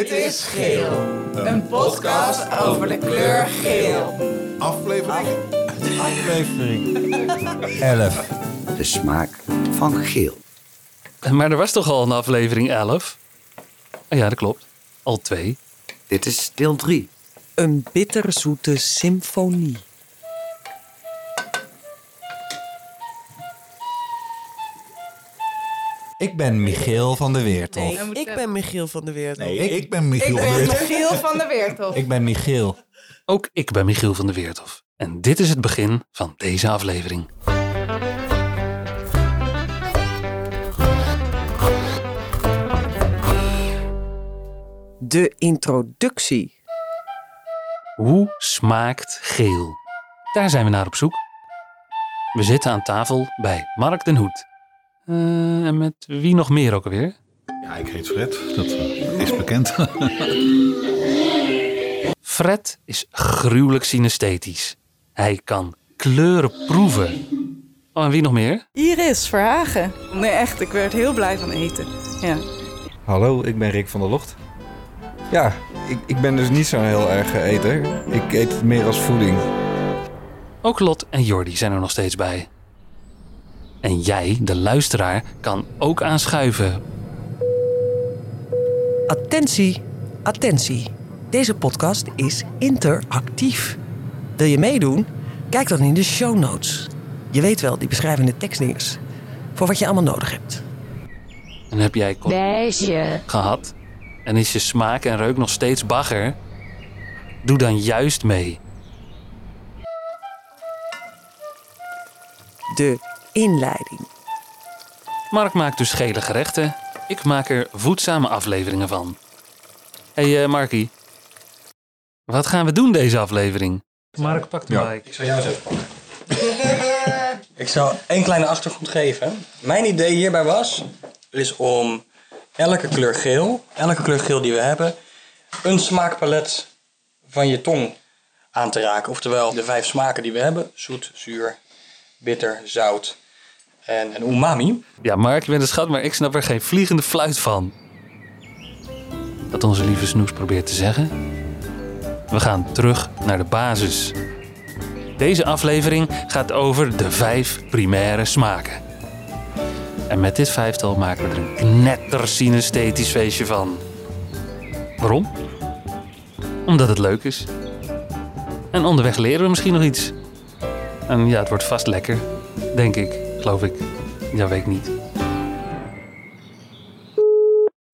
Dit is Geel. Een podcast over de kleur geel. Aflevering. Aflevering 11. De smaak van geel. Maar er was toch al een aflevering 11? Oh ja, dat klopt. Al twee. Dit is deel 3. Een bitterzoete symfonie. Ik ben Michiel van der Weertof. Nee, ik ben Michiel van der Weert. Nee, ik ben Ik Michiel. Michiel van der Weertof. Ik ben Michiel. Ook ik ben Michiel van der Weerthof. En dit is het begin van deze aflevering. De introductie. Hoe smaakt geel? Daar zijn we naar op zoek. We zitten aan tafel bij Mark den Hoed. Eh, en met wie nog meer ook alweer? Ja, ik heet Fred. Dat eh, is bekend. Fred is gruwelijk synesthetisch. Hij kan kleuren proeven. Oh, en wie nog meer? Iris Verhagen. Nee, echt, ik werd heel blij van eten. Ja. Hallo, ik ben Rick van der Locht. Ja, ik, ik ben dus niet zo'n heel erg eter. Ik eet het meer als voeding. Ook Lot en Jordi zijn er nog steeds bij. En jij, de luisteraar, kan ook aanschuiven. Attentie, attentie. Deze podcast is interactief. Wil je meedoen? Kijk dan in de show notes. Je weet wel, die beschrijvende tekstdinges. Voor wat je allemaal nodig hebt. En heb jij Beige. gehad? En is je smaak en reuk nog steeds bagger? Doe dan juist mee. De inleiding. Mark maakt dus gele gerechten. Ik maak er voedzame afleveringen van. Hé hey, eh, Markie. Wat gaan we doen deze aflevering? Mark, pak de Ja. mic. Ik zal jou eens even pakken. Ik zal één kleine achtergrond geven. Mijn idee hierbij was, is om elke kleur geel, elke kleur geel die we hebben, een smaakpalet van je tong aan te raken. Oftewel de vijf smaken die we hebben: zoet, zuur, bitter, zout en, en umami. Ja, Mark, je bent een schat, maar ik snap er geen vliegende fluit van. Wat onze lieve Snoes probeert te zeggen. We gaan terug naar de basis. Deze aflevering gaat over de vijf primaire smaken. En met dit vijftal maken we er een knettersynesthetisch feestje van. Waarom? Omdat het leuk is. En onderweg leren we misschien nog iets. En ja, het wordt vast lekker. Denk ik, geloof ik. Ja, weet ik niet.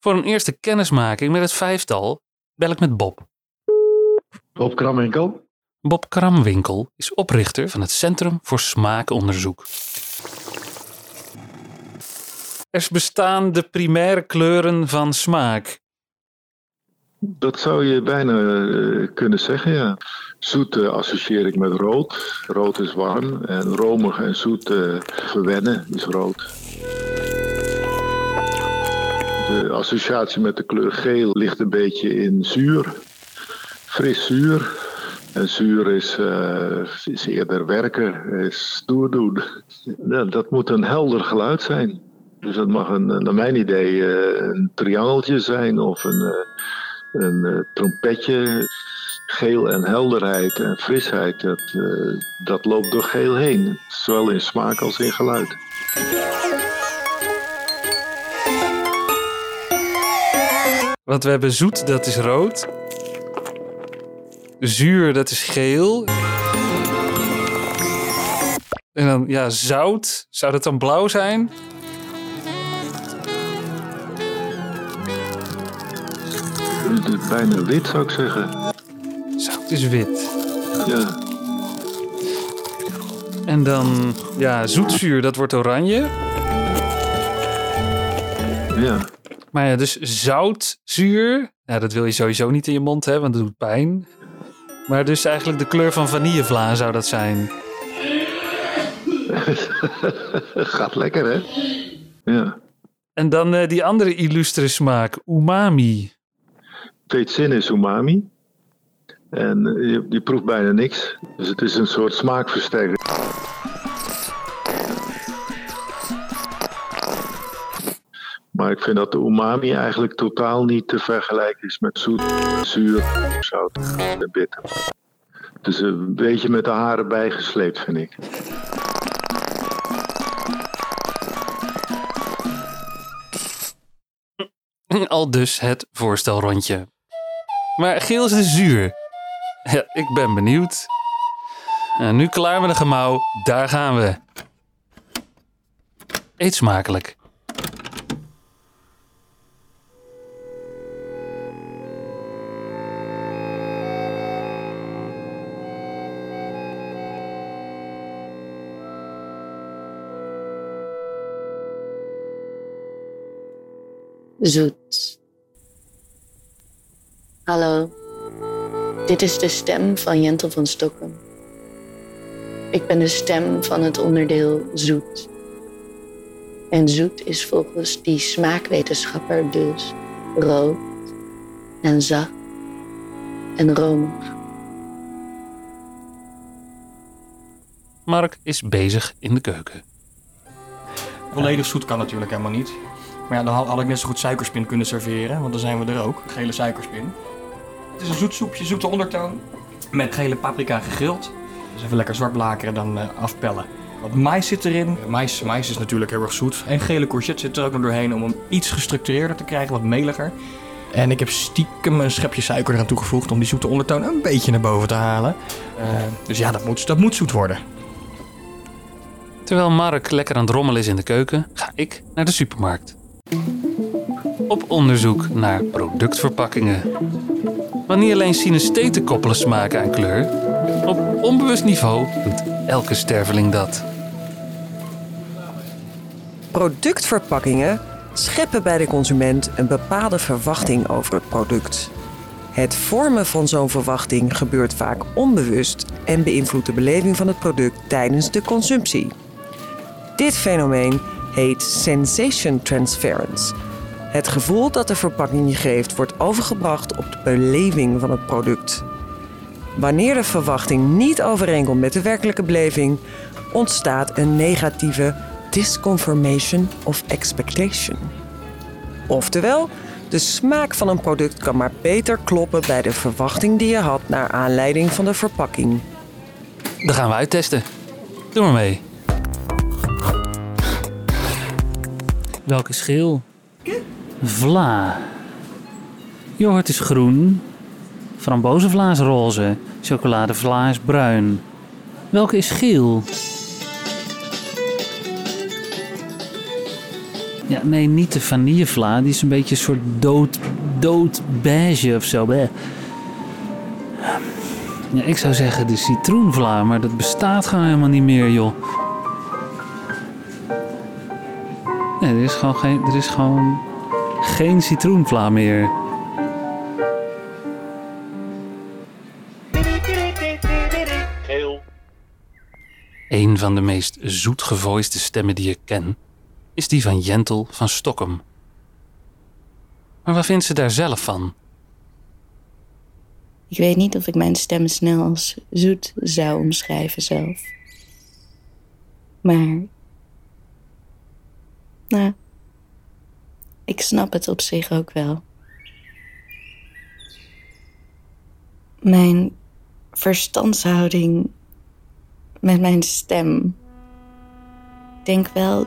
Voor een eerste kennismaking met het vijftal bel ik met Bob. Bob Kramwinkel. Bob Kramwinkel is oprichter van het Centrum voor Smaakonderzoek. Er bestaan de primaire kleuren van smaak. Dat zou je bijna eh, kunnen zeggen, ja. Zoet eh, associeer ik met rood. Rood is warm. En romig en zoet eh, verwennen is rood. De associatie met de kleur geel ligt een beetje in zuur. Fris zuur. En zuur is, is eerder werken, is stoer dat moet een helder geluid zijn. Dus dat mag een, naar mijn idee een triangeltje zijn of een, een eh, trompetje. Geel en helderheid en frisheid, dat, eh, dat loopt door geel heen. Zowel in smaak als in geluid. Want we hebben zoet, dat is rood. Zuur, dat is geel. En dan, ja, zout. Zou dat dan blauw zijn? Het is bijna wit zou ik zeggen. Zout is wit. Ja, En dan, ja, zoetzuur, dat wordt oranje. ja. Maar ja, dus zoutzuur. Ja, dat wil je sowieso niet in je mond hebben, want dat doet pijn. Maar dus eigenlijk de kleur van vanillevla zou dat zijn. Gaat lekker hè? Ja. En dan eh, die andere illustre smaak, umami. Veetzin is umami. En eh, je, proeft bijna niks. Dus het is een soort smaakversterker. Maar ik vind dat de umami eigenlijk totaal niet te vergelijken is met zoet, zuur, zout en bitter. Dus een beetje met de haren bijgesleept, vind ik. Al dus het voorstelrondje. Maar geel is dus zuur. Ja, ik ben benieuwd. En nu klaar met de gemouw, daar gaan we. Eet smakelijk. Zoet. Hallo, dit is de stem van Jentel van Stokken. Ik ben de stem van het onderdeel zoet. En zoet is volgens die smaakwetenschapper dus rood en zacht en romig. Mark is bezig in de keuken. Volledig zoet kan natuurlijk helemaal niet. Maar ja, dan had had ik net zo goed suikerspin kunnen serveren, want dan zijn we er ook. Gele suikerspin. Het is een zoet soepje, zoete ondertoon. Met gele paprika gegrild. Dus even lekker zwart blakeren, dan eh, afpellen. Wat mais zit erin. Mais, mais is natuurlijk heel erg zoet. En gele courgette zit er ook nog doorheen om hem iets gestructureerder te krijgen, wat meliger. En ik heb stiekem een schepje suiker eraan toegevoegd om die zoete ondertoon een beetje naar boven te halen. Eh, dus ja, dat moet, dat moet zoet worden. Terwijl Mark lekker aan het rommelen is in de keuken, ga ik naar de supermarkt. Op onderzoek naar productverpakkingen. Niet alleen sinesteten koppelen smaken aan kleur. Op onbewust niveau doet elke sterveling dat. Productverpakkingen scheppen bij de consument een bepaalde verwachting over het product. Het vormen van zo'n verwachting gebeurt vaak onbewust en beïnvloedt de beleving van het product tijdens de consumptie. Dit fenomeen heet sensation transference. Het gevoel dat de verpakking je geeft wordt overgebracht op de beleving van het product. Wanneer de verwachting niet overeenkomt met de werkelijke beleving, ontstaat een negatieve disconfirmation of expectation. Oftewel, de smaak van een product kan maar beter kloppen bij de verwachting die je had naar aanleiding van de verpakking. Dan gaan we uittesten. Doe maar mee. Welke schil? Vla. Yoghurt is groen. Frambozenvla is roze. Chocoladevla is bruin. Welke is geel? Ja, nee, niet de vanillevla. Die is een beetje een soort dood, dood beige of zo. Ja, ik zou zeggen de citroenvla, maar dat bestaat gewoon helemaal niet meer, joh. Nee, er is gewoon geen, er is gewoon geen citroenvla meer. Een van de meest zoetgevoiste stemmen die ik ken, is die van Jentel van Stokkem. Maar wat vindt ze daar zelf van? Ik weet niet of ik mijn stem snel als zoet zou omschrijven zelf. Maar. Nou. Ik snap het op zich ook wel. Mijn verstandshouding met mijn stem. Ik denk wel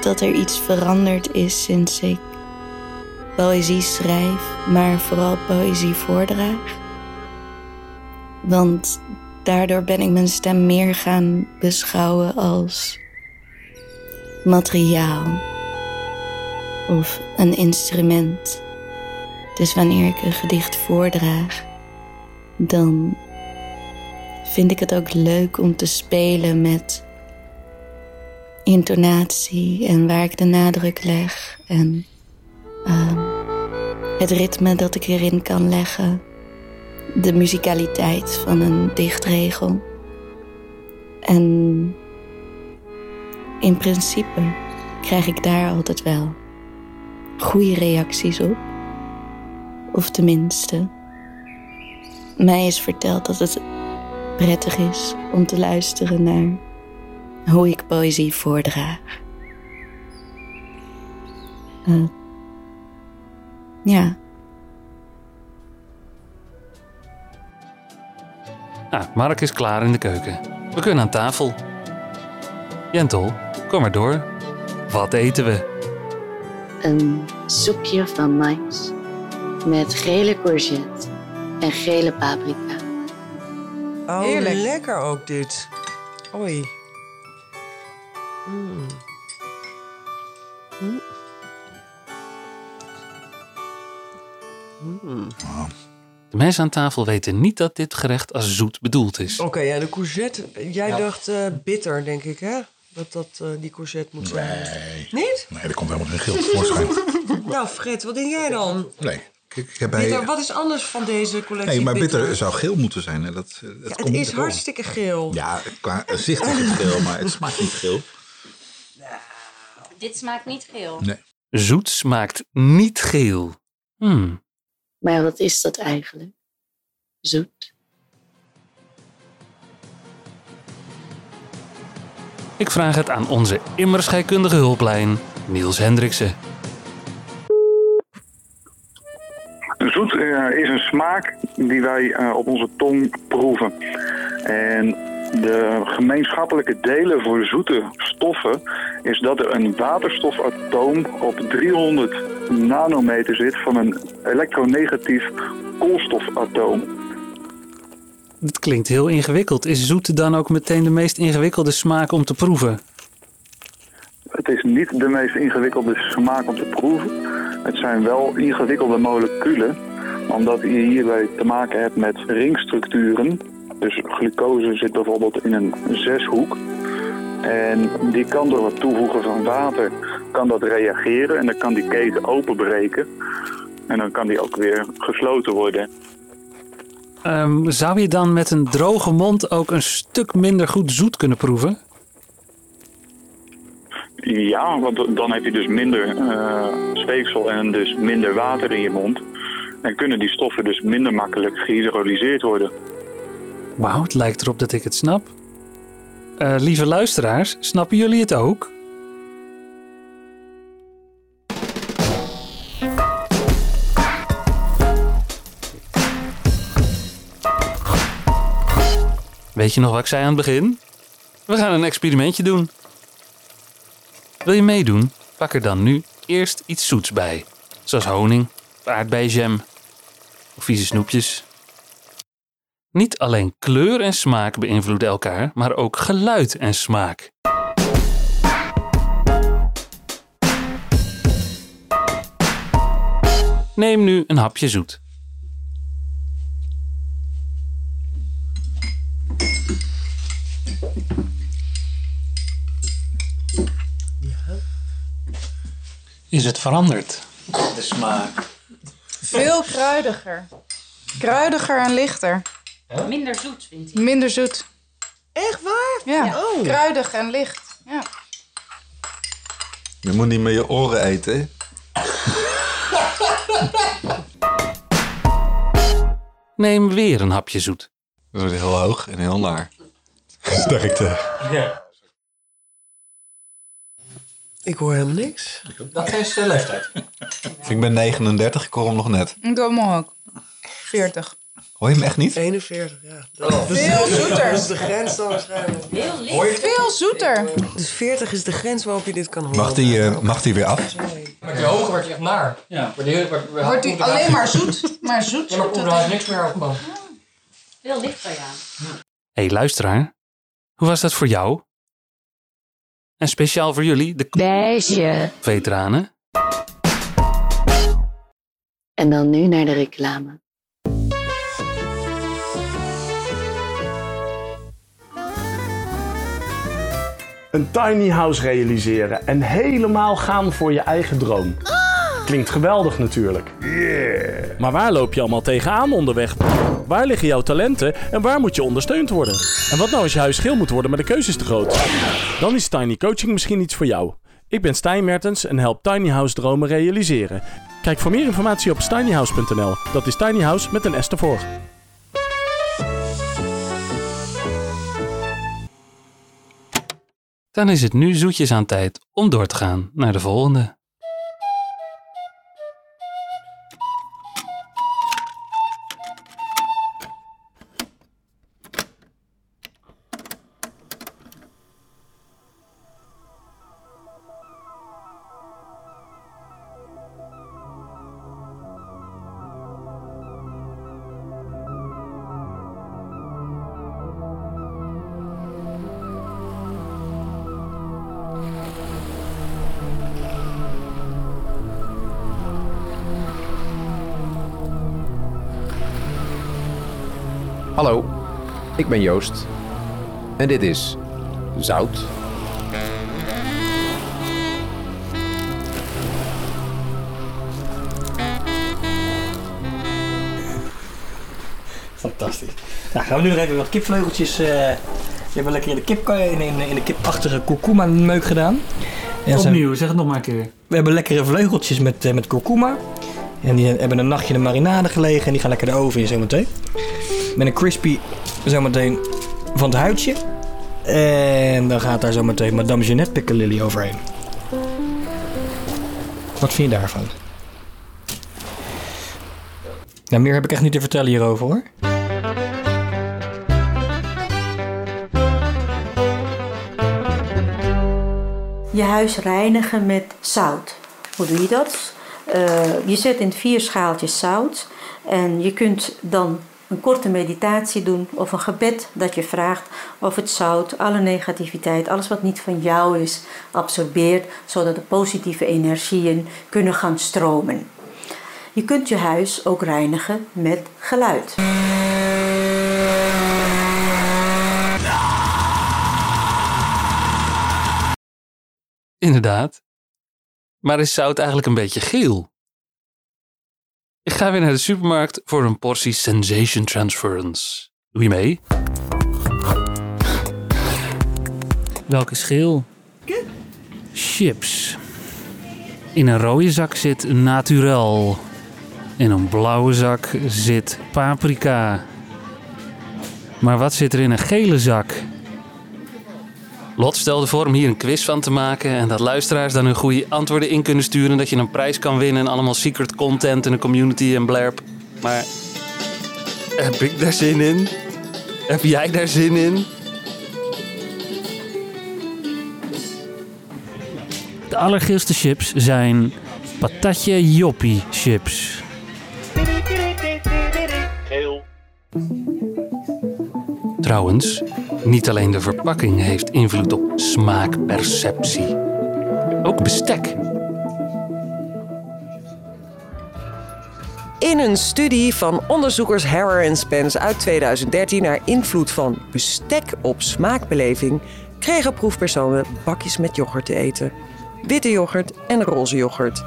dat er iets veranderd is sinds ik poëzie schrijf, maar vooral poëzie voordraag. Want daardoor ben ik mijn stem meer gaan beschouwen als materiaal of een instrument. Dus wanneer ik een gedicht voordraag, dan vind ik het ook leuk om te spelen met intonatie en waar ik de nadruk leg en ehm, het ritme dat ik erin kan leggen, de muzikaliteit van een dichtregel. En in principe krijg ik daar altijd wel goede reacties op. Of tenminste, mij is verteld dat het prettig is om te luisteren naar hoe ik poëzie voordraag. Eh, ja. Nou, Mark is klaar in de keuken. We kunnen aan tafel. Jentel, kom maar door. Wat eten we? Een soepje van mais met gele courgette en gele paprika. Oh, Heerlijk. lekker ook dit. Oei. Mm. Mm. Mm. De mensen aan tafel weten niet dat dit gerecht als zoet bedoeld is. Oké, ja, de courgette. Jij Ja. dacht eh, bitter, denk ik, hè? Dat dat eh, die courgette moet zijn. Nee. Niet? Nee, er komt helemaal geen geel tevoorschijn. Nou, Fred, wat denk jij dan? Nee. Ik heb bij... Bitter, wat is anders van deze collectie? Nee, maar bitter zou geel moeten zijn. Hè? Dat, eh, dat Ja, het komt is hartstikke geel. Ja, qua zicht is het geel, maar het smaakt niet geel. Dit smaakt niet geel. Nee. Zoet smaakt niet geel. Hmm. Maar wat is dat eigenlijk? Zoet. Ik vraag het aan onze immer scheikundige hulplijn, Niels Hendriksen. Zoet eh, is een smaak die wij eh, op onze tong proeven. En de gemeenschappelijke delen voor zoete stoffen is dat er een waterstofatoom op 300 nanometer zit van een elektronegatief koolstofatoom. Het klinkt heel ingewikkeld. Is zoet dan ook meteen de meest ingewikkelde smaak om te proeven? Is niet de meest ingewikkelde smaak om te proeven. Het zijn wel ingewikkelde moleculen, omdat je hierbij te maken hebt met ringstructuren. Dus glucose zit bijvoorbeeld in een zeshoek. En die kan door het toevoegen van water kan dat reageren en dan kan die keten openbreken. En dan kan die ook weer gesloten worden. Ehm, zou je dan met een droge mond ook een stuk minder goed zoet kunnen proeven? Ja, want dan heb je dus minder eh, speeksel en dus minder water in je mond. En kunnen die stoffen dus minder makkelijk gehydrolyseerd worden. Wauw, het lijkt erop dat ik het snap. Eh, lieve luisteraars, snappen jullie het ook? Weet je nog wat ik zei aan het begin? We gaan een experimentje doen. Wil je meedoen? Pak er dan nu eerst iets zoets bij. Zoals honing, aardbeienjam of vieze snoepjes. Niet alleen kleur en smaak beïnvloeden elkaar, maar ook geluid en smaak. Neem nu een hapje zoet. Is het veranderd? De smaak. Veel kruidiger. Kruidiger en lichter. Minder zoet, vind ik. Minder zoet. Echt waar? Ja, Oh. kruidig en licht. Ja. Je moet niet met je oren eten. hè? Neem weer een hapje zoet. Dat wordt heel hoog en heel naar. Sterkte. Ja. Ik hoor helemaal niks. Dat is de leeftijd. Ik ben 39, ik hoor hem nog net. Ik doe hem ook. 40. Hoor je hem echt niet? 41, ja. Dat Oh. Veel zoeter. Dat is de grens dan waarschijnlijk. Heel Hoor licht. Veel zoeter. Dus 40 is de grens waarop je dit kan horen. Mag die, eh, mag die weer af? Met je hoger wordt je echt naar. Ja. Wordt hij alleen maar zoet. Maar zoet. Ja, maar komt dat er is- niks meer op van. Veel lichter, ja. Hé hey, luisteraar, hoe was dat voor jou? En speciaal voor jullie, de Beige. veteranen. En dan nu naar de reclame. Een tiny house realiseren en helemaal gaan voor je eigen droom. Klinkt geweldig natuurlijk. Maar waar loop je allemaal tegenaan onderweg? Waar liggen jouw talenten en waar moet je ondersteund worden? En wat nou als je huis geel moet worden, maar de keuze is te groot? Dan is Tiny Coaching misschien iets voor jou. Ik ben Stijn Mertens en help Tiny House dromen realiseren. Kijk voor meer informatie op tinyhouse.nl. Dat is Tiny House met een S ervoor. Dan is het nu zoetjes aan tijd om door te gaan naar de volgende. Ben Joost. En dit is Zout. Fantastisch. Nou, gaan we nu nog even wat kipvleugeltjes. eh die hebben we lekker in de, kip, in, in, in de kipachtige kurkuma meuk gedaan. En zijn- Opnieuw, zeg het nog maar een keer. We hebben lekkere vleugeltjes met, eh, met kurkuma. En die hebben een nachtje in de marinade gelegen. En die gaan lekker de oven in zometeen. Met een crispy zometeen van het huidje. En dan gaat daar zometeen Madame Jeannette Piccalilli overheen. Wat vind je daarvan? Nou, meer heb ik echt niet te vertellen hierover hoor. Je huis reinigen met zout. Hoe doe je dat? Eh, je zet in vier schaaltjes zout en je kunt dan een korte meditatie doen of een gebed dat je vraagt of het zout, alle negativiteit, alles wat niet van jou is, absorbeert, zodat de positieve energieën kunnen gaan stromen. Je kunt je huis ook reinigen met geluid. Inderdaad. Maar is zout eigenlijk een beetje geel? Ik ga weer naar de supermarkt voor een portie Sensation Transference. Doe je mee? Welke geel? Chips. In een rode zak zit naturel. In een blauwe zak zit paprika. Maar wat zit er in een gele zak? Lot stelde voor om hier een quiz van te maken en dat luisteraars dan hun goede antwoorden in kunnen sturen. Dat je een prijs kan winnen en allemaal secret content in een community en blerp. Maar heb ik daar zin in? Heb jij daar zin in? De allergeelste chips zijn patatje joppie chips. Geel. Trouwens, niet alleen de verpakking heeft invloed op smaakperceptie. Ook bestek. In een studie van onderzoekers Harrer en Spence uit 2013 naar invloed van bestek op smaakbeleving kregen proefpersonen bakjes met yoghurt te eten. Witte yoghurt en roze yoghurt.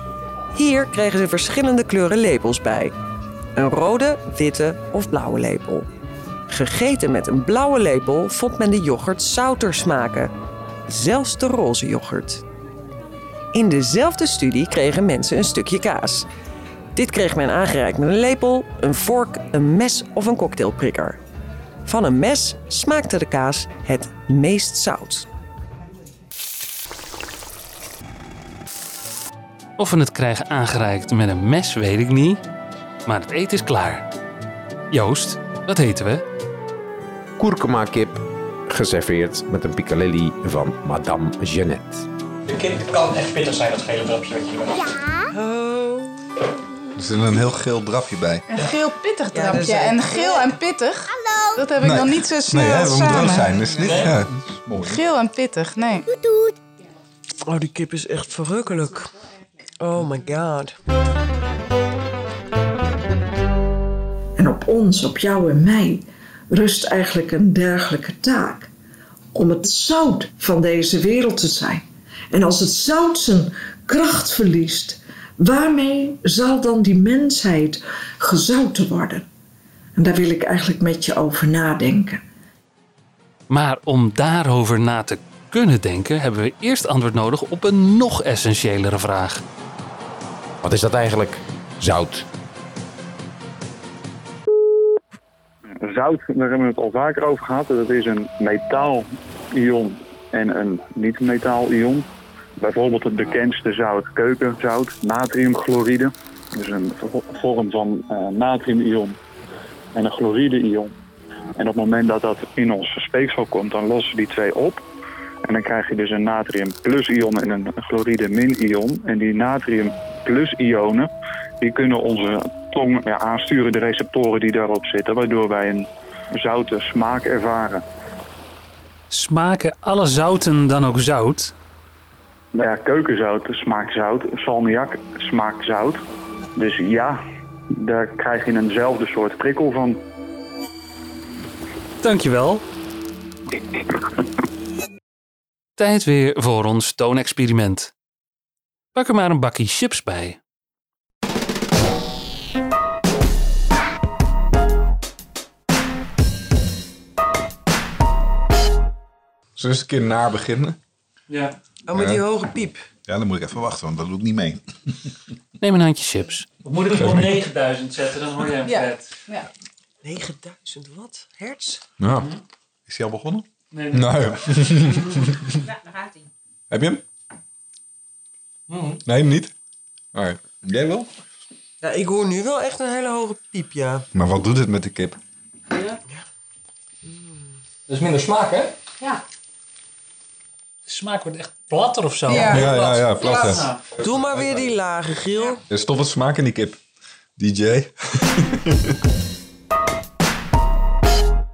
Hier kregen ze verschillende kleuren lepels bij. Een rode, witte of blauwe lepel. Gegeten met een blauwe lepel vond men de yoghurt zouter smaken. Zelfs de roze yoghurt. In dezelfde studie kregen mensen een stukje kaas. Dit kreeg men aangereikt met een lepel, een vork, een mes of een cocktailprikker. Van een mes smaakte de kaas het meest zout. Of we het krijgen aangereikt met een mes, weet ik niet. Maar het eten is klaar. Joost, wat eten we? Kurkuma kip, geserveerd met een piccalilli van Madame Jeannette. De kip kan echt pittig zijn, dat gele drapje wat je erbij Er zit een heel geel drapje bij. Een geel pittig Ja, drapje. en geel en pittig. Hallo. Dat heb ik Nee. nog niet zo snel Nee, hè, we moeten samen. wel zijn. Dus niet, ja, dat is mooi. Geel en pittig, nee. Oh, die kip is echt verrukkelijk. Oh my god. En op ons, op jou en mij, rust eigenlijk een dergelijke taak. Om het zout van deze wereld te zijn. En als het zout zijn kracht verliest, waarmee zal dan die mensheid gezouten worden? En daar wil ik eigenlijk met je over nadenken. Maar om daarover na te kunnen denken, hebben we eerst antwoord nodig op een nog essentiëlere vraag. Wat is dat eigenlijk? Zout. Zout, daar hebben we het al vaker over gehad. Dat is een metaal-ion en een niet-metaal-ion. Bijvoorbeeld het bekendste zout, keukenzout, natriumchloride. Dus een vo- vorm van eh, natriumion en een chloride-ion. En op het moment dat dat in ons speeksel komt, dan lossen die twee op. En dan krijg je dus een natrium plus ion en een chloride min ion. En die natrium plus ionen, die kunnen onze tong ja, aansturen, de receptoren die daarop zitten, waardoor wij een zoute smaak ervaren. Smaken alle zouten dan ook zout? Nou ja, keukenzout smaakt zout, salmiak smaakt zout. Dus ja, daar krijg je eenzelfde soort prikkel van. Dankjewel. Tijd weer voor ons toonexperiment. Pak er maar een bakje chips bij. Zullen we eens een keer naar beginnen? Ja. Oh, met die hoge piep. Ja, dan moet ik even wachten, want dat doe ik niet mee. Neem een handje chips. Of moet ik hem op 9000 zetten, dan hoor je hem Ja. vet. ja. 9000 wat? Hertz? Ja. Is hij al begonnen? Nee, Nee. nee. Ja, daar gaat hij. Heb je hem? Mhm. Nee, niet? Alright. Jij wel? Ja, ik hoor nu wel echt een hele hoge piep, ja. Maar wat doet het met de kip? Dat is minder smaak, hè? Ja. De smaak wordt echt platter of zo. Ja, Ja, ja, ja, plat. Ja. Doe maar weer die lage, Giel. Er stopt wat smaak in die kip. DJ.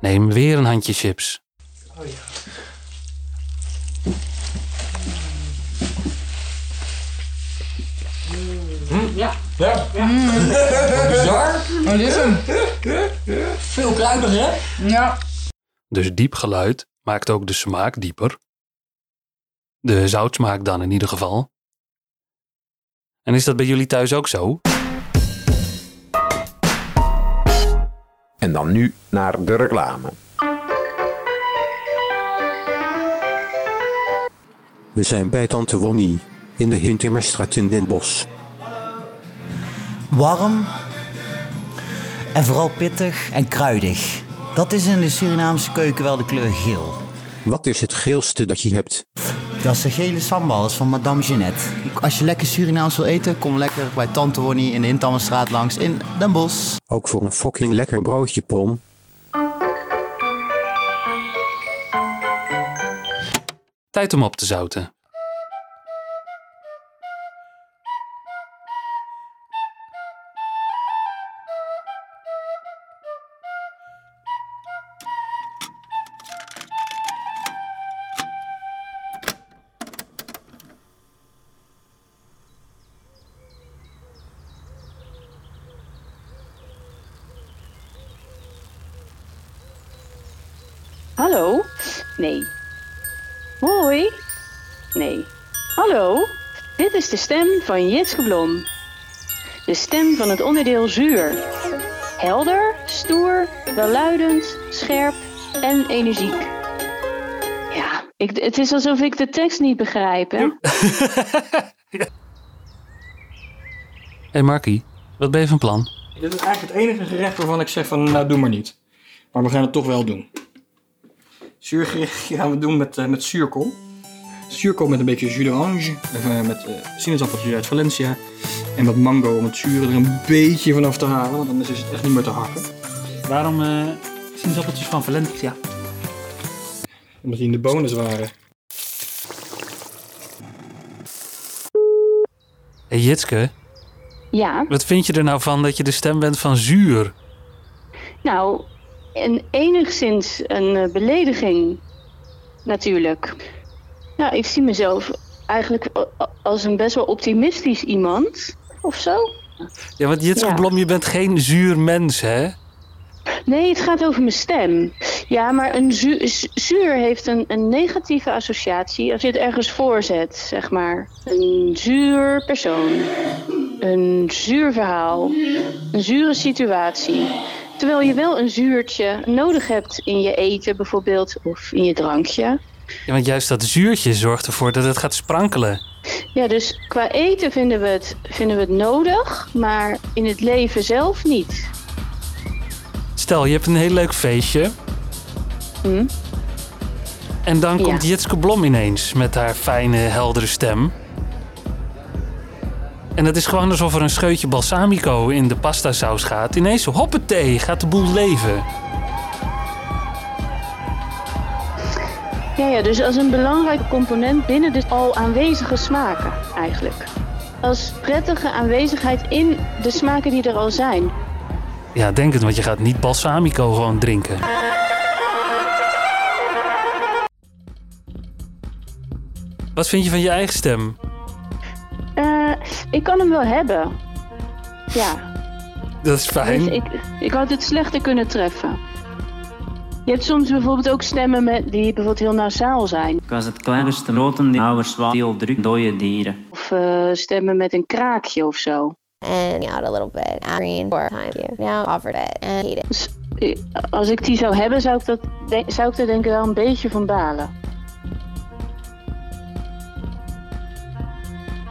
Neem weer een handje chips. Ja. Ja. Bizar. Oh, dit is hem. Veel kruidiger, hè? Ja. Dus diep geluid maakt ook de smaak dieper. De zoutsmaak dan in ieder geval. En is dat bij jullie thuis ook zo? En dan nu naar de reclame. We zijn bij Tante Wonnie in de Hintermerstraat in Den Bosch. Warm en vooral pittig en kruidig. Dat is in de Surinaamse keuken wel de kleur geel. Wat is het geelste dat je hebt? Dat is de gele sambal, dat is van Madame Jeannette. Als je lekker Surinaams wil eten, kom lekker bij Tante Wonnie in de Intammerstraat langs in Den Bosch. Ook voor een fucking lekker broodje, pom. Tijd om op te zouten. Hallo? Dit is de stem van Jitske Blom. De stem van het onderdeel zuur. Helder, stoer, welluidend, scherp en energiek. Ja, ik, het is alsof ik de tekst niet begrijp, hè? Hé hey Markie, wat ben je van plan? Dit is eigenlijk het enige gerecht waarvan ik zeg van, nou doe maar niet. Maar we gaan het toch wel doen. Zuurgerecht gaan we doen met, eh, met zuurkool. Zuurkool met een beetje jus d'orange. eh, met eh sinaasappeltjes uit Valencia. En wat mango om het zure er een beetje vanaf te halen. Want anders is het echt niet meer te hakken. Waarom eh sinaasappeltjes van Valencia? Omdat die in de bonus waren. Hé hey Jitske, Ja, wat vind je er nou van dat je de stem bent van zuur? nou, en enigszins een belediging, natuurlijk. Ja, ik zie mezelf eigenlijk als een best wel optimistisch iemand, of zo. Ja, want Jitske Ja. Blom, je bent geen zuur mens, hè? Nee, het gaat over mijn stem. Ja, maar een zuur heeft een, een negatieve associatie als je het ergens voorzet, zeg maar. Een zuur persoon. Een zuur verhaal. Een zure situatie. Terwijl je wel een zuurtje nodig hebt in je eten bijvoorbeeld, of in je drankje. Ja, want juist dat zuurtje zorgt ervoor dat het gaat sprankelen. Ja, dus qua eten vinden we het, vinden we het nodig, maar in het leven zelf niet. Stel, je hebt een heel leuk feestje. Hm? En dan Ja. komt Jitske Blom ineens met haar fijne, heldere stem. En het is gewoon alsof er een scheutje balsamico in de pastasaus gaat. Ineens, hoppatee, gaat de boel leven. Ja, ja, dus als een belangrijke component binnen de al aanwezige smaken eigenlijk. Als prettige aanwezigheid in de smaken die er al zijn. Ja, denk het, want je gaat niet balsamico gewoon drinken. Wat vind je van je eigen stem? Eh, ik kan hem wel hebben. Ja, Dat is fijn. dus ik, ik had het slechter kunnen treffen. Je hebt soms bijvoorbeeld ook stemmen met, die bijvoorbeeld heel nasaal zijn. Als het kleinste roten ouders wel heel druk dode dieren. Of eh, stemmen met een kraakje of zo. and out a little bit. Green for time you. Now offered it and eat it. Dus, als ik die zou hebben, zou ik, dat, zou ik er denk ik wel een beetje van balen.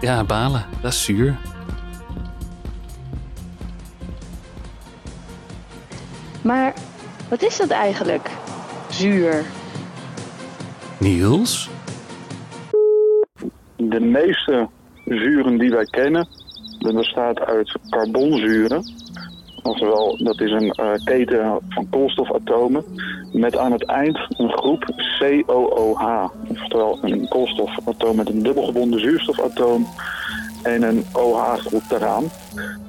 Ja, balen. Dat is zuur. Maar wat is dat eigenlijk? Zuur. Niels? De meeste zuren die wij kennen, dat bestaat uit carbonzuren. Oftewel, dat is een eh, keten van koolstofatomen met aan het eind een groep COOH. Oftewel een koolstofatoom met een dubbelgebonden zuurstofatoom en een OH-groep daaraan.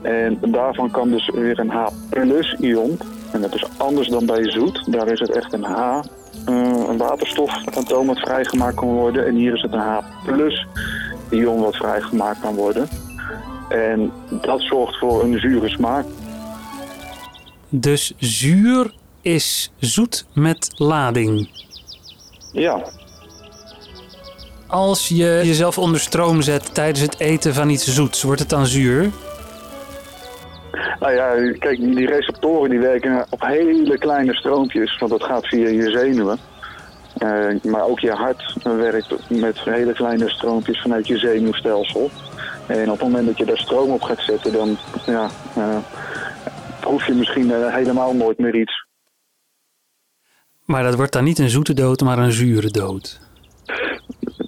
En daarvan kan dus weer een H-ion. En dat is anders dan bij zoet. Daar is het echt een H, eh, een waterstofatoom wat vrijgemaakt kan worden. En hier is het een H-ion wat vrijgemaakt kan worden. En dat zorgt voor een zure smaak. Dus zuur is zoet met lading. Ja, Als je jezelf onder stroom zet tijdens het eten van iets zoets, wordt het dan zuur? Nou ja, kijk, die receptoren die werken op hele kleine stroompjes, want dat gaat via je zenuwen. Eh, maar ook je hart werkt met hele kleine stroompjes vanuit je zenuwstelsel. En op het moment dat je daar stroom op gaat zetten, dan ja, eh, proef je misschien eh, helemaal nooit meer iets. Maar dat wordt dan niet een zoete dood, maar een zure dood.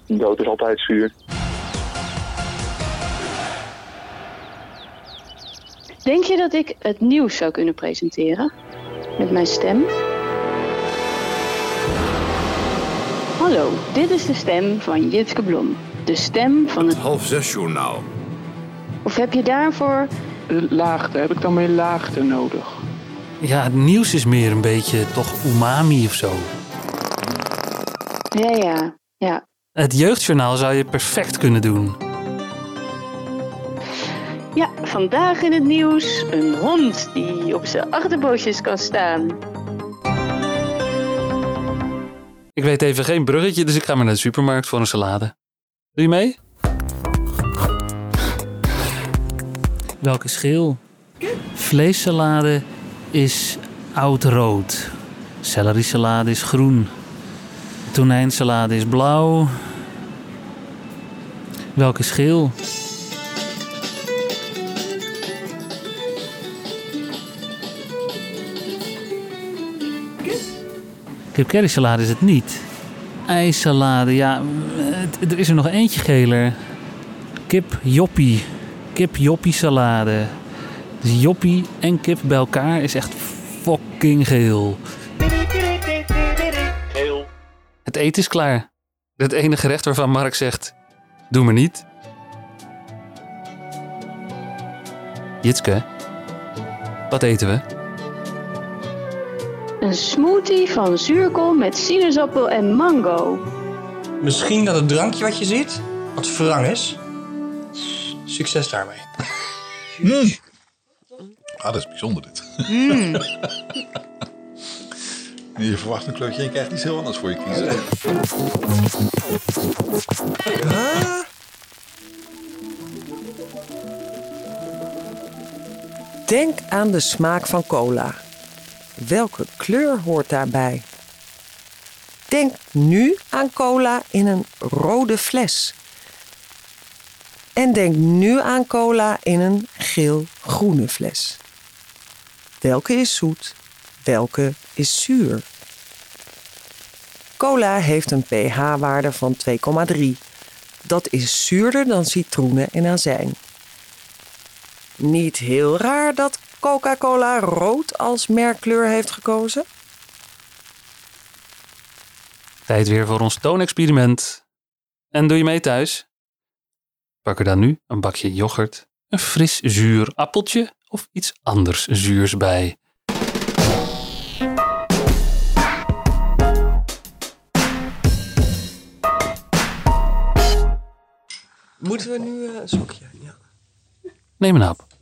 Dood is altijd zuur. Denk je dat ik het nieuws zou kunnen presenteren? Met mijn stem? Hallo, dit is de stem van Jitske Blom. De stem van het... Half zes journaal. Of heb je daarvoor... Laagte, heb ik dan meer laagte nodig? Ja, het nieuws is meer een beetje toch umami of zo. Ja, ja, ja. Het jeugdjournaal zou je perfect kunnen doen. Ja, vandaag in het nieuws een hond die op zijn achterpootjes kan staan. Ik weet even geen bruggetje, dus ik ga maar naar de supermarkt voor een salade. Doe je mee? Welke schil? Vleessalade is oud-rood. Selleriesalade is groen. Tonijnsalade is blauw. Welke schil? Kip curry salade is het niet. IJssalade, ja, het- er is er nog eentje geler. Kip joppie. Kip joppie salade. Dus joppie en kip bij elkaar is echt fucking geel. Het eten is klaar. Het enige gerecht waarvan Mark zegt, doe maar niet. Jitske, wat eten we? Een smoothie van zuurkool met sinaasappel en mango. Misschien dat het drankje wat je ziet, wat wrang is. Succes daarmee. Ah, dat is bijzonder dit. Mm. Je verwacht een kleurtje en je krijgt iets heel anders voor je kiezen. Denk aan de smaak van cola. Welke kleur hoort daarbij? Denk nu aan cola in een rode fles. En denk nu aan cola in een geel-groene fles. Welke is zoet? Welke is zuur? Cola heeft een pH-waarde van 2,3. Dat is zuurder dan citroenen en azijn. Niet heel raar dat Coca-Cola rood als merkkleur heeft gekozen. Tijd weer voor ons toonexperiment. En doe je mee thuis? Pak er dan nu een bakje yoghurt, een fris zuur appeltje of iets anders zuurs bij. Moeten we nu eh, een slokje? Ja. Neem een hap.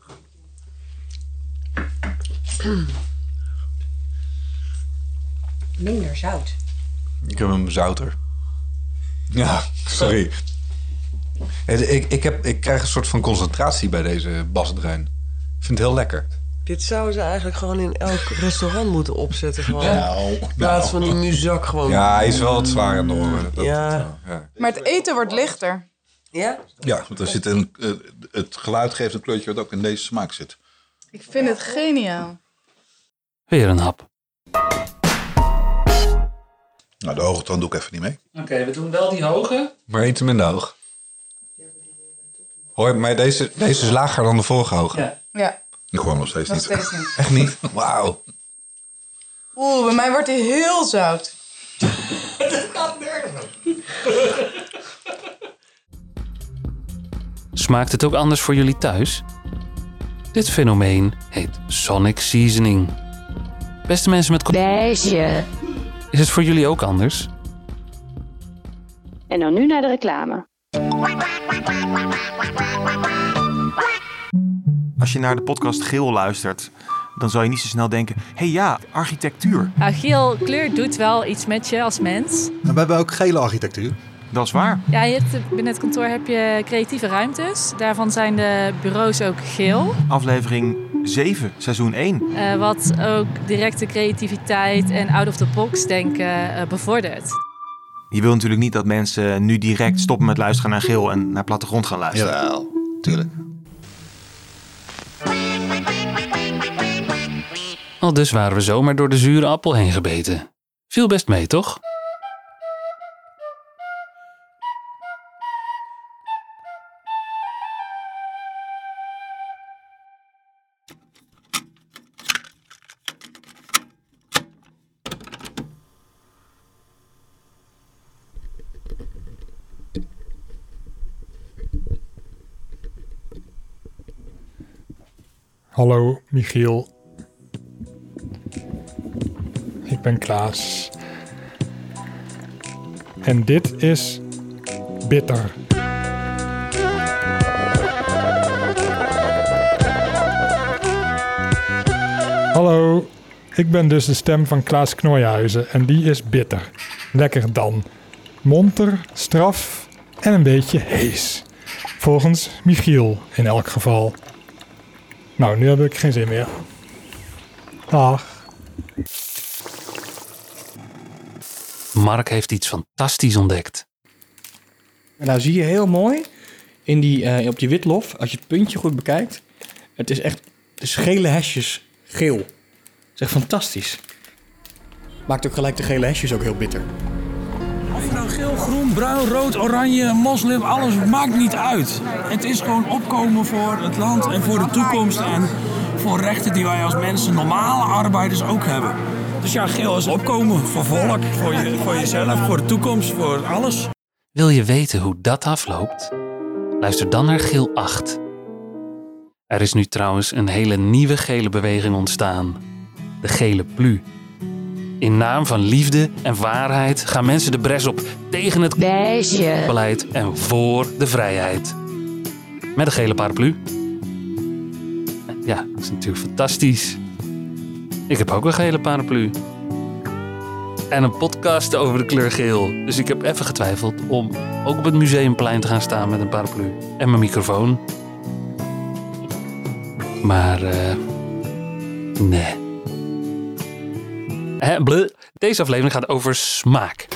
Minder zout. Ik heb hem zouter. Ja, sorry. Ik, ik, heb, ik krijg een soort van concentratie bij deze basdruin. Ik vind het heel lekker. Dit zouden ze eigenlijk gewoon in elk restaurant moeten opzetten. Gewoon. Nou, in plaats van die muzak gewoon. Ja, hij is wel wat zwaar aan de oren. Dat- Ja. ja. Maar het eten wordt lichter. Ja? Ja, want er zit een, eh, het geluid geeft een kleurtje wat ook in deze smaak zit. Ik vind het geniaal. Weer een hap. Nou, de hoge toon doe ik even niet mee. Oké, we doen wel die hoge. Maar iets minder hoog. Hoor, maar deze, deze is lager dan de vorige hoog. Ja. Ja, Ik hoor hem nog steeds nog niet. steeds niet. Echt niet? Wauw. Oeh, bij mij wordt hij heel zout. Smaakt het ook anders voor jullie thuis? Dit fenomeen heet sonic seasoning. Beste mensen met... Beige. Is het voor jullie ook anders? En dan nu naar de reclame. Als je naar de podcast Geel luistert, dan zal je niet zo snel denken: hé hey ja, architectuur. Nou, geel kleur doet wel iets met je als mens. we hebben ook gele architectuur. Dat is waar. Ja, je hebt, binnen het kantoor heb je creatieve ruimtes. Daarvan zijn de bureaus ook geel. Aflevering 7, seizoen 1. eh, wat ook directe creativiteit en out-of-the-box denken eh, bevordert. Je wil natuurlijk niet dat mensen nu direct stoppen met luisteren naar Geel en naar plattegrond gaan luisteren. Jawel, tuurlijk. Al dus waren we zomaar door de zure appel heen gebeten. Viel best mee, toch? Hallo, Michiel. Ik ben Klaas. En dit is bitter. Hallo, ik ben dus de stem van Klaas Knooihuizen en die is bitter. Lekker dan. Monter, straf en een beetje hees. Volgens Michiel in elk geval. Nou, nu heb ik geen zin meer. Dag. Mark heeft iets fantastisch ontdekt. En daar zie je heel mooi in die, eh, op die witlof, als je het puntje goed bekijkt. Het is echt de gele hesjes geel. Het is echt fantastisch. Maakt ook gelijk de gele hesjes ook heel bitter. Geel, groen, bruin, rood, oranje, moslim, alles maakt niet uit. Het is gewoon opkomen voor het land en voor de toekomst en voor rechten die wij als mensen, normale arbeiders ook hebben. Dus ja, geel is opkomen voor volk, voor, je, voor jezelf, voor de toekomst, voor alles. Wil je weten hoe dat afloopt? Luister dan naar Geel 8. Er is nu trouwens een hele nieuwe gele beweging ontstaan. De Gele Plu. In naam van liefde en waarheid gaan mensen de bres op tegen het Beige. beleid en voor de vrijheid. Met een gele paraplu. Ja, dat is natuurlijk fantastisch. Ik heb ook een gele paraplu. En een podcast over de kleur geel. Dus ik heb even getwijfeld om ook op het museumplein te gaan staan met een paraplu. En mijn microfoon. Maar, eh. nee. Hè. Deze aflevering gaat over smaak.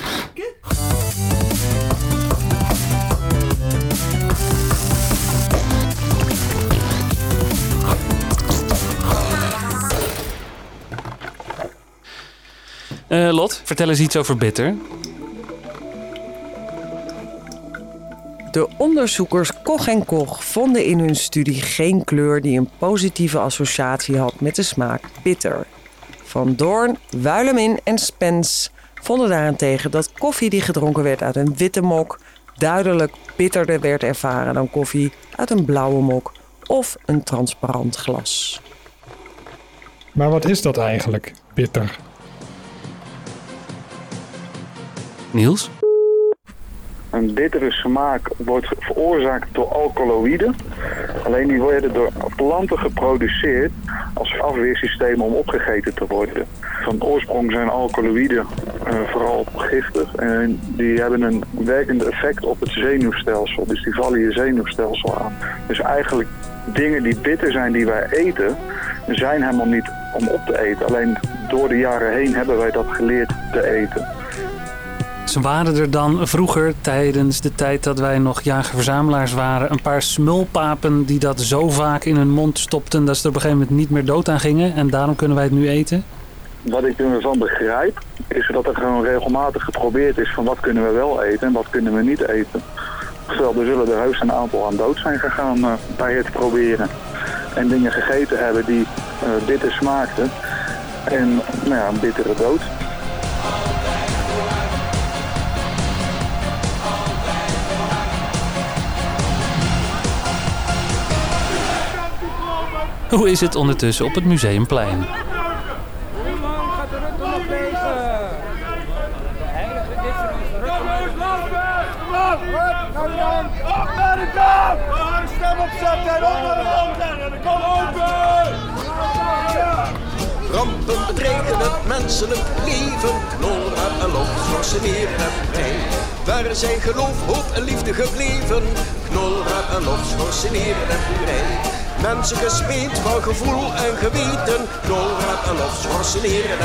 Eh, Lot, vertel eens iets over bitter. De onderzoekers Koch en Koch vonden in hun studie geen kleur die een positieve associatie had met de smaak bitter. Van Doorn, Wuilemin en Spence vonden daarentegen dat koffie die gedronken werd uit een witte mok duidelijk bitterder werd ervaren dan koffie uit een blauwe mok of een transparant glas. Maar wat is dat eigenlijk, bitter? Een bittere smaak wordt veroorzaakt door alkaloïden. Alleen die worden door planten geproduceerd als afweersysteem om opgegeten te worden. Van oorsprong zijn alkaloïden eh, vooral giftig en die hebben een werkend effect op het zenuwstelsel. Dus die vallen je zenuwstelsel aan. Dus eigenlijk dingen die bitter zijn die wij eten, zijn helemaal niet om op te eten. Alleen door de jaren heen hebben wij dat geleerd te eten. Ze waren er dan vroeger, tijdens de tijd dat wij nog jager-verzamelaars waren, een paar smulpapen die dat zo vaak in hun mond stopten dat ze er op een gegeven moment niet meer dood aan gingen. En daarom kunnen wij het nu eten. Wat ik ervan begrijp, is dat er gewoon regelmatig geprobeerd is van wat kunnen we wel eten en wat kunnen we niet eten. Terwijl er zullen er heus een aantal aan dood zijn gegaan eh, bij het proberen. En dingen gegeten hebben die eh, bitter smaakten. En nou ja, een bittere dood. Hoe is het ondertussen op het Museumplein? Stem opzetten en onder de handen. Kom open! Rampen bedreigen het menselijk leven. Knollen en lof, schorsen neer en pijn. Waar zijn geloof, hoop en liefde gebleven? Knollen en lof, schorsen neer en purijn. Mensen gesmeed van gevoel en geweten. Knollen en lof, schorsen en.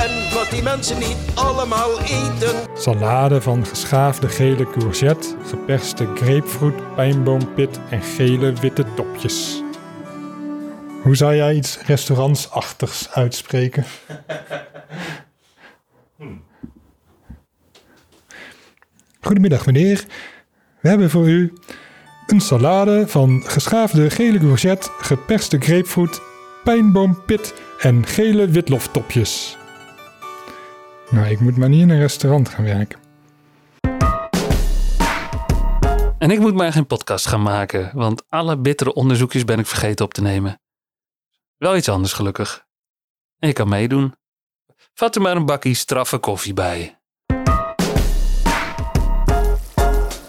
En wat die mensen niet allemaal eten. Salade van geschaafde gele courgette, geperste grapefruit, pijnboompit en gele witte topjes. Hoe zou jij iets restaurantsachtigs uitspreken? Goedemiddag meneer. We hebben voor u een salade van geschaafde gele courgette, geperste grapefruit, pijnboompit en gele witloftopjes. Nou, ik moet maar niet in een restaurant gaan werken. En ik moet maar geen podcast gaan maken, want alle bittere onderzoekjes ben ik vergeten op te nemen. Wel iets anders gelukkig. En je kan meedoen. Vat er maar een bakkie straffe koffie bij.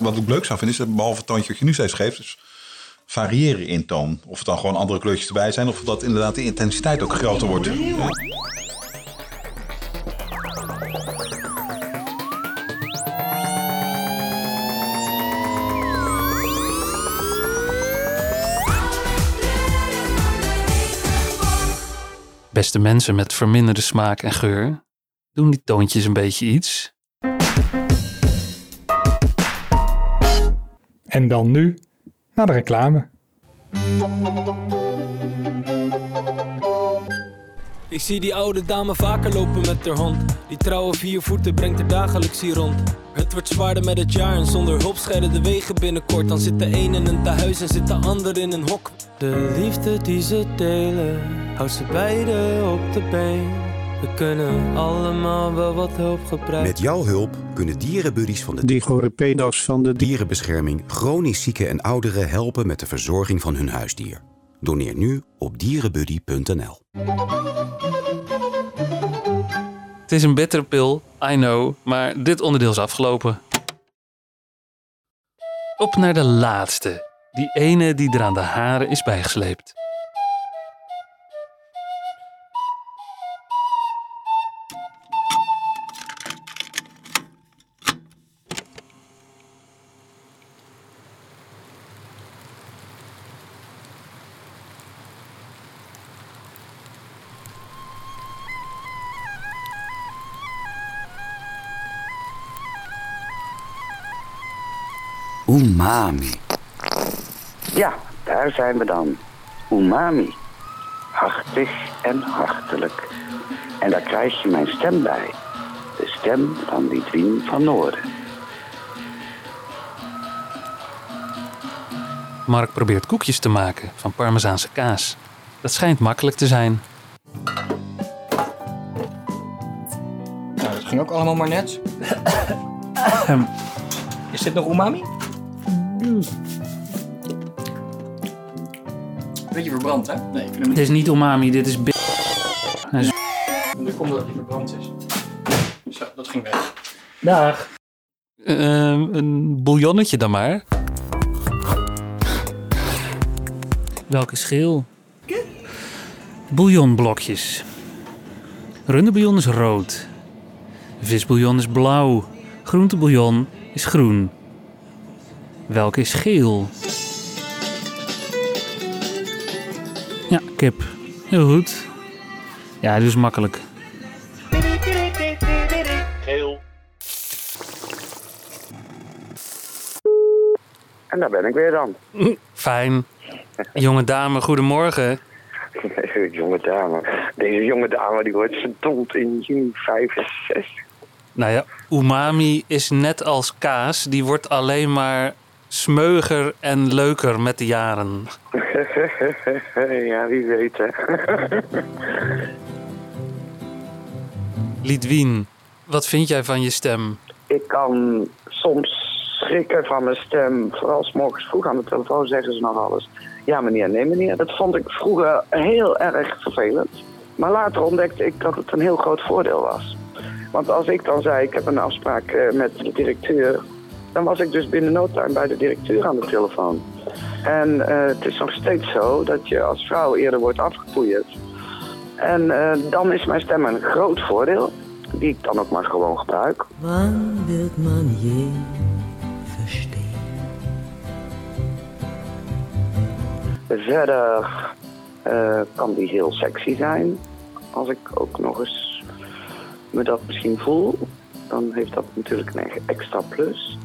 Wat ik leuk zou vinden is, dat behalve het toontje wat je nu steeds geeft, dus variëren in toon. Of het dan gewoon andere kleurtjes erbij zijn, of dat inderdaad de intensiteit ook groter wordt. Ja. Beste mensen met verminderde smaak en geur, doen die toontjes een beetje iets? En dan nu naar de reclame. Ik zie die oude dame vaker lopen met haar hond. Die trouwe vier voeten brengt er dagelijks hier rond. Het wordt zwaarder met het jaar en zonder hulp scheiden de wegen binnenkort. Dan zit de een in een tehuis en zit de ander in een hok. De liefde die ze delen, houdt ze beiden op de been. We kunnen allemaal wel wat hulp gebruiken. Met jouw hulp kunnen dierenbuddies van de Digorepedos van de dierenbescherming chronisch zieken en ouderen helpen met de verzorging van hun huisdier. Doneer nu op dierenbuddy.nl. Het is een bittere pil, I know, maar dit onderdeel is afgelopen. Op naar de laatste. Die ene die er aan de haren is bijgesleept. Umami. Ja, daar zijn we dan. Umami. Hartig en hartelijk. En daar krijg je mijn stem bij. De stem van Lidwien van Noorden. Mark probeert koekjes te maken van parmezaanse kaas. Dat schijnt makkelijk te zijn. Nou, dat ging ook allemaal maar net. Is dit nog umami? Beetje verbrand, hè? Nee, ik vind hem Dit is niet umami, dit is niet. Nu komt dat hij verbrand is. Zo, dat ging weg. Dag. Ehm, een bouillonnetje dan maar. Welke geel? Bouillonblokjes. Rundebouillon is rood. Visbouillon is blauw. Groentebouillon is groen. Welke is geel? Ja, kip. Heel goed. Ja, dit is makkelijk. Geel. En daar ben ik weer dan. Fijn. Jonge dame, goedemorgen. jonge dame. Deze jonge dame die wordt verdomd in juni 65. Nou ja, umami is net als kaas. Die wordt alleen maar smeuger en leuker met de jaren. ja, wie weet hè. Lidwien, wat vind jij van je stem? ik kan soms schrikken van mijn stem. Vooral 's morgens vroeg aan de telefoon zeggen ze nog alles. Ja meneer, nee meneer. Dat vond ik vroeger heel erg vervelend. Maar later ontdekte ik dat het een heel groot voordeel was. Want als ik dan zei, ik heb een afspraak eh, met de directeur... dan was ik dus binnen no time bij de directeur aan de telefoon. En eh, het is nog steeds zo dat je als vrouw eerder wordt afgepoeierd. En eh, dan is mijn stem een groot voordeel, die ik dan ook maar gewoon gebruik. Wann wird man je verstehen? Verder eh, kan die heel sexy zijn. Als ik ook nog eens me dat misschien voel, dan heeft dat natuurlijk een extra plus.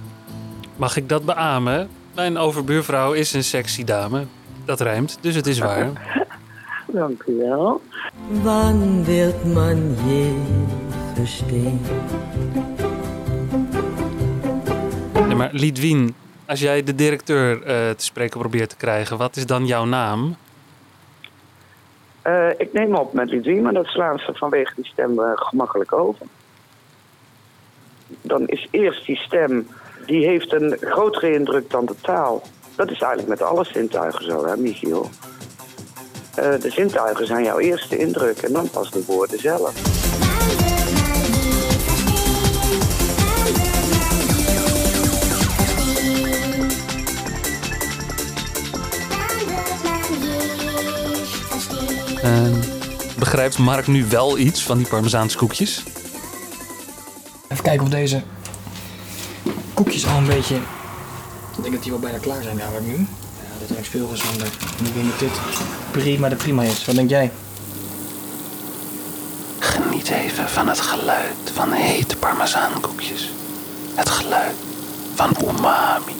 Mag ik dat beamen? Mijn overbuurvrouw is een sexy dame. Dat rijmt, dus het is waar. Dank u wel. Wann wird man je verstehen? Nee, maar Lidwien, als jij de directeur eh, te spreken probeert te krijgen, wat is dan jouw naam? Eh, ik neem op met Lidwien, maar dat slaan ze vanwege die stem eh, gemakkelijk over. Dan is eerst die stem, die heeft een grotere indruk dan de taal. Dat is eigenlijk met alle zintuigen zo, hè, Michiel? Eh, de zintuigen zijn jouw eerste indruk en dan pas de woorden zelf. Eh, begrijpt Mark nu wel iets van die parmezaanse koekjes? Even kijken of deze koekjes al een beetje... Ik denk dat die wel bijna klaar zijn namelijk nu. Ja, dat is veel gezonder. En ik denk dat dit prima de prima is. Wat denk jij? Geniet even van het geluid van hete parmezaankoekjes. Het geluid van umami.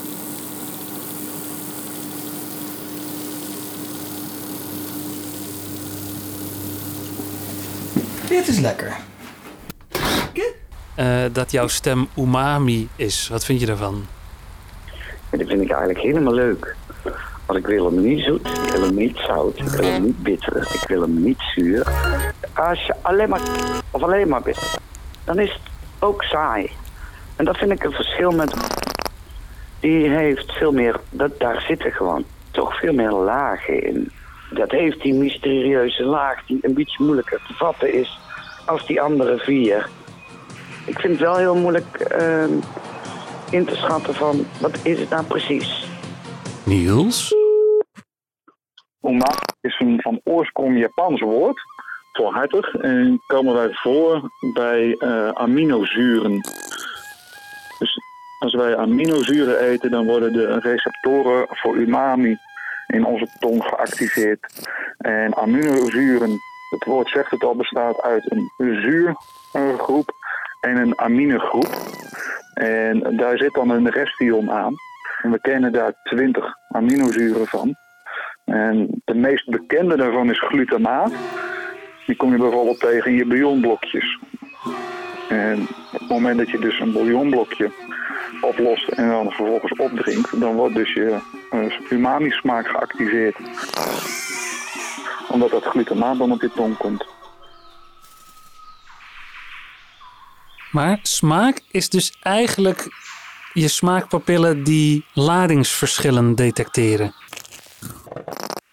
Dit is lekker. Eh, dat jouw stem umami is. Wat vind je daarvan? En dat vind ik eigenlijk helemaal leuk. Want ik wil hem niet zoet, ik wil hem niet zout, ik wil hem niet bitter, ik wil hem niet zuur. Als je alleen maar of alleen maar bitter, dan is het ook saai. En dat vind ik een verschil met... Die heeft veel meer... Dat, daar zitten gewoon toch veel meer lagen in. Dat heeft die mysterieuze laag die een beetje moeilijker te vatten is als die andere vier. Ik vind het wel heel moeilijk ehm, in te schatten van wat is het nou precies. Niels? Umami is een van oorsprong Japans woord voor hartig en komen wij voor bij eh, aminozuren. Dus als wij aminozuren eten, dan worden de receptoren voor umami in onze tong geactiveerd. En aminozuren, het woord zegt het al, bestaat uit een zuurgroep en een aminegroep. En daar zit dan een restion aan. En we kennen daar 20 aminozuren van. En de meest bekende daarvan is glutamaat. Die kom je bijvoorbeeld tegen in je bouillonblokjes. En op het moment dat je dus een bouillonblokje oplost en dan vervolgens opdrinkt, dan wordt dus je uh, umami-smaak geactiveerd. Omdat dat glutamaat dan op je tong komt. Maar smaak is dus eigenlijk je smaakpapillen die ladingsverschillen detecteren.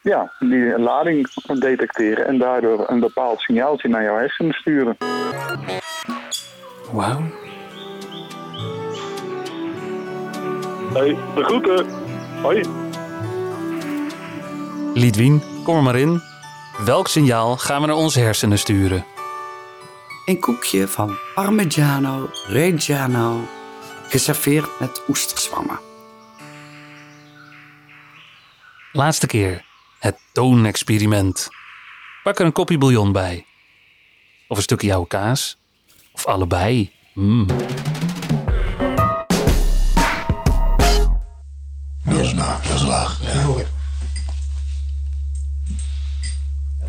Ja, die lading detecteren en daardoor een bepaald signaaltje naar jouw hersenen sturen. Wauw. Hey, de groeten. Hoi. Lidwien, kom er maar in. Welk signaal gaan we naar onze hersenen sturen? Een koekje van Parmigiano Reggiano, geserveerd met oesterzwammen. Laatste keer. Het toonexperiment. Pak er een kopje bouillon bij. Of een stukje jouw kaas. Of allebei. Mm. Dat is, nou, dat is laag.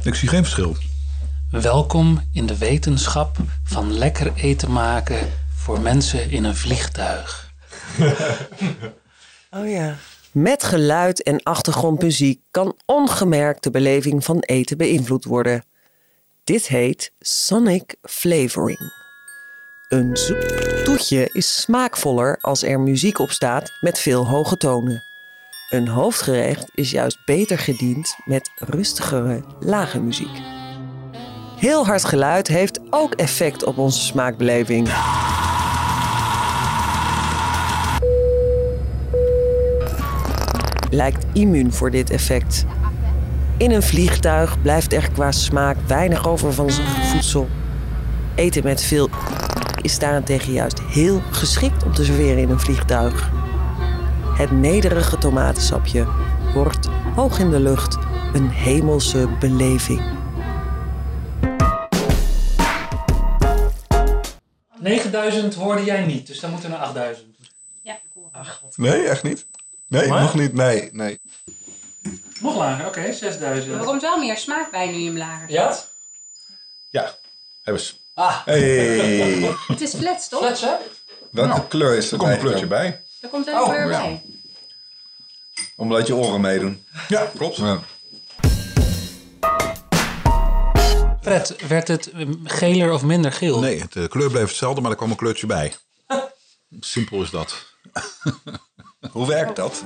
Ik zie geen verschil. Welkom in de wetenschap van lekker eten maken voor mensen in een vliegtuig. Oh ja. Met geluid en achtergrondmuziek kan ongemerkt de beleving van eten beïnvloed worden. Dit heet sonic flavoring. Een toetje is smaakvoller als er muziek op staat met veel hoge tonen. Een hoofdgerecht is juist beter gediend met rustigere, lage muziek. Heel hard geluid heeft ook effect op onze smaakbeleving. Lijkt immuun voor dit effect. In een vliegtuig blijft er qua smaak weinig over van zijn voedsel. Eten met veel is daarentegen juist heel geschikt om te serveren in een vliegtuig. Het nederige tomatensapje wordt hoog in de lucht een hemelse beleving. 9000 hoorde jij niet, dus dan moeten we naar 8000. Ja. Nee, echt niet? Nee, Maar? nog niet. Nee, nee. Nog lager, oké, 6000. Er komt wel meer smaak bij nu je hem lager Ja? Ja, hebben ze. Ah. Hey. Het is flats, toch? Flats, hè? Welke kleur is er Er komt een kleurtje bij. Er komt Oh, een kleur ja. bij. Omdat je oren meedoen. Ja, klopt. Ja. Fred, werd het eh, geler of minder geel? Nee, de kleur bleef hetzelfde, maar er kwam een kleurtje bij. Simpel is dat. Hoe werkt dat?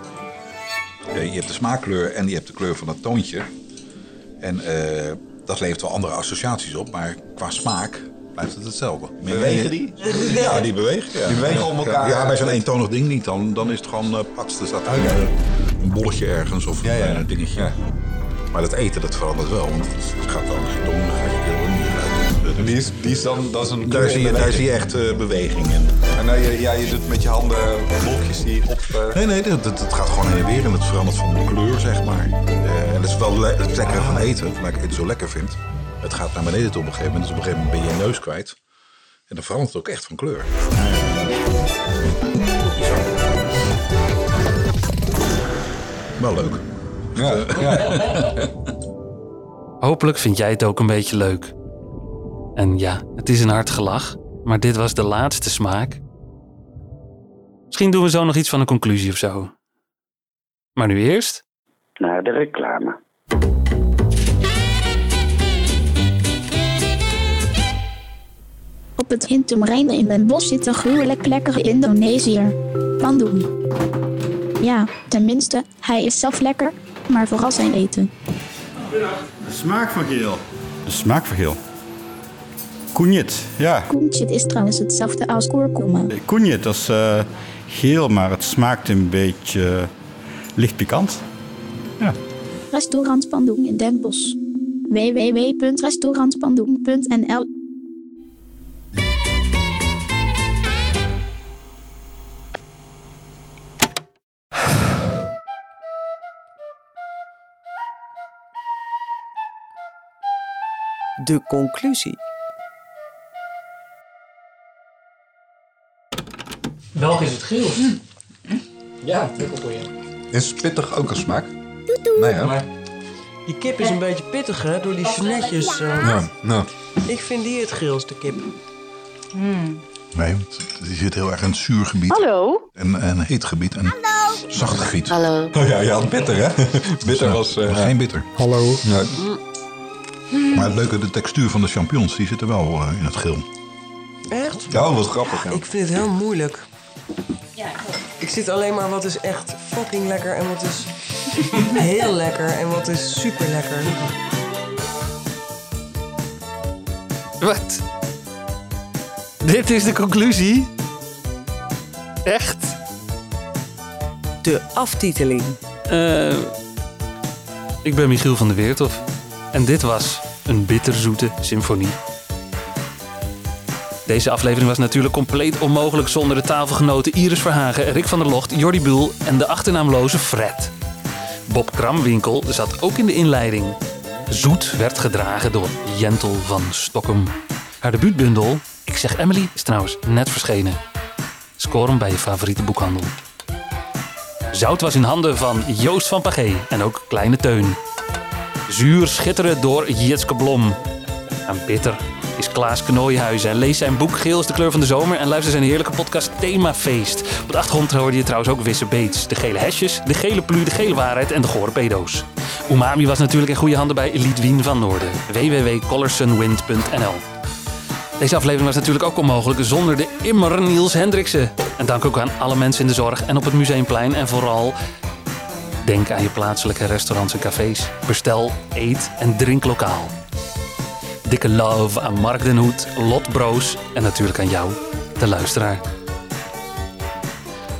Je hebt de smaakkleur en je hebt de kleur van het toontje. En eh, dat levert wel andere associaties op, maar qua smaak blijft het hetzelfde. Bewegen die? Ja, die bewegen. Ja. Die bewegen om elkaar. Ja, bij zo'n eentonig ding niet. Dan, dan is het gewoon uh, pats. Er staat een, eh, een bolletje ergens of Ja, ja. een dingetje. Maar dat eten, dat verandert wel. Want het gaat dan gaat- Die is, die is dan, dat is een Daar zie je, daar zie je echt eh, beweging in. En nou, je, ja, je doet met je handen wolkjes die op... eh, Nee, nee, dat, dat, gaat gewoon heen en weer en het verandert van kleur, zeg maar. En dat is wel le het lekkere van eten, waar ik het zo lekker vind. Het gaat naar beneden toe op een gegeven moment, dus op een gegeven moment ben je je neus kwijt. En dan verandert het ook echt van kleur. Wel leuk. Ja, Hopelijk vind jij het ook een beetje leuk. En ja, het is een hard gelach, maar dit was de laatste smaak. Misschien doen we zo nog iets van een conclusie of zo. Maar nu eerst. Naar de reclame. Op het Hintumrein in Den Bosch zit een gruwelijk lekkere Indonesiër. Bandung. Ja, tenminste, hij is zelf lekker, maar vooral zijn eten. De smaak van geel. De smaak van geel. Koenjit, ja. Koentjit is trouwens hetzelfde als kurkuma. Koenjit, dat is eh, geel, maar het smaakt een beetje eh, licht pikant. Ja. Restaurant Bandung in Den Bosch. De conclusie. Welk is het geel? Ja, voor je. Is pittig ook een smaak? Nee, hè? Die kip is een beetje pittig, hè? Door die snetjes. eh. Ja, nou. Ik vind die het geelste kip. Nee, want die zit heel erg in het zuur gebied. Hallo? En en een heet gebied en zacht gebied. Hallo. Oh ja, je had bitter, hè? bitter was... eh, Geen bitter. Hallo. Ja. Maar het leuke, de textuur van de champignons, die zitten wel eh, in het geel. Echt? Ja, wat grappig. Ja. Ik vind het heel moeilijk. Ik zit alleen maar wat is echt fucking lekker en wat is heel lekker en wat is super lekker. Wat? Dit is de conclusie? Echt? De aftiteling. Eh, ik ben Michiel van der Weertof. En dit was een bitterzoete symfonie. Deze aflevering was natuurlijk compleet onmogelijk zonder de tafelgenoten Iris Verhagen, Rick van der Locht, Jordi Buul en de achternaamloze Fred. Bob Kramwinkel zat ook in de inleiding. Zoet werd gedragen door Jentel van Stokkem. Haar debuutbundel, Ik zeg Emily, is trouwens net verschenen. Score hem bij je favoriete boekhandel. Zout was in handen van Joost van Pagé en ook Kleine Teun. Zuur schitteren door Jitske Blom. En bitter is Klaas Knooihuizen. En lees zijn boek Geel is de kleur van de zomer en luister zijn heerlijke podcast Themafeest. Op de achtergrond hoorde je trouwens ook Wisse Beets. De gele hesjes, de gele plu, de gele waarheid en de gore pedo's. Umami was natuurlijk in goede handen bij Lidwien van Noorden. www.colorsunwind.nl Deze aflevering was natuurlijk ook onmogelijk zonder de immer Niels Hendriksen. En dank ook aan alle mensen in de zorg en op het Museumplein. En vooral denk aan je plaatselijke restaurants en cafés. Bestel, eet en drink lokaal. Dikke love aan Mark den Hoed, Lot Broos en natuurlijk aan jou, de luisteraar.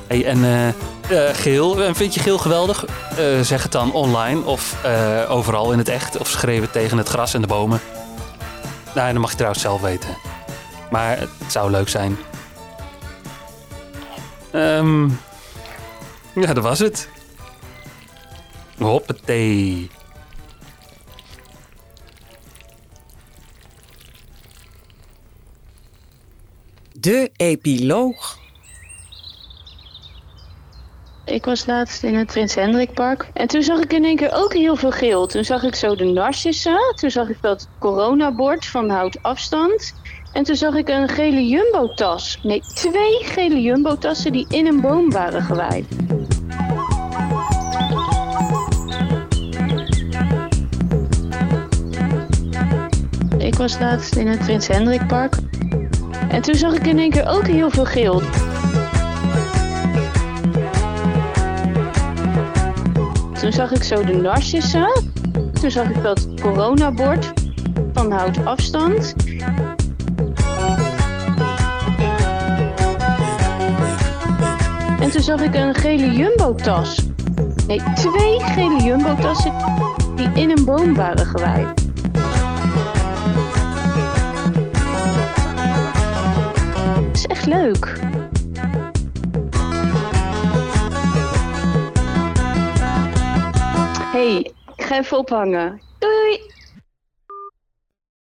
Hey, en eh, eh, geel, en vind je geel geweldig? Eh, zeg het dan online of eh, overal in het echt of schreef het tegen het gras en de bomen. Nou, dat mag je trouwens zelf weten. Maar het zou leuk zijn. Ehm, ja, dat was het. Hoppatee. De epiloog. Ik was laatst in het Prins Hendrikpark. En toen zag ik in één keer ook heel veel geel. Toen zag ik zo de narcissen. Toen zag ik dat coronabord van houd afstand. En toen zag ik een gele jumbo-tas. Nee, twee gele jumbo-tassen die in een boom waren gewaaid. Ik was laatst in het Prins Hendrikpark. En toen zag ik in één keer ook heel veel geel. Toen zag ik zo de narcissen. Toen zag ik dat coronabord van houd afstand. En toen zag ik een gele jumbo-tas. Nee, twee gele jumbo-tassen die in een boom waren gewaaid. Echt leuk. hey, ik ga even ophangen. Doei!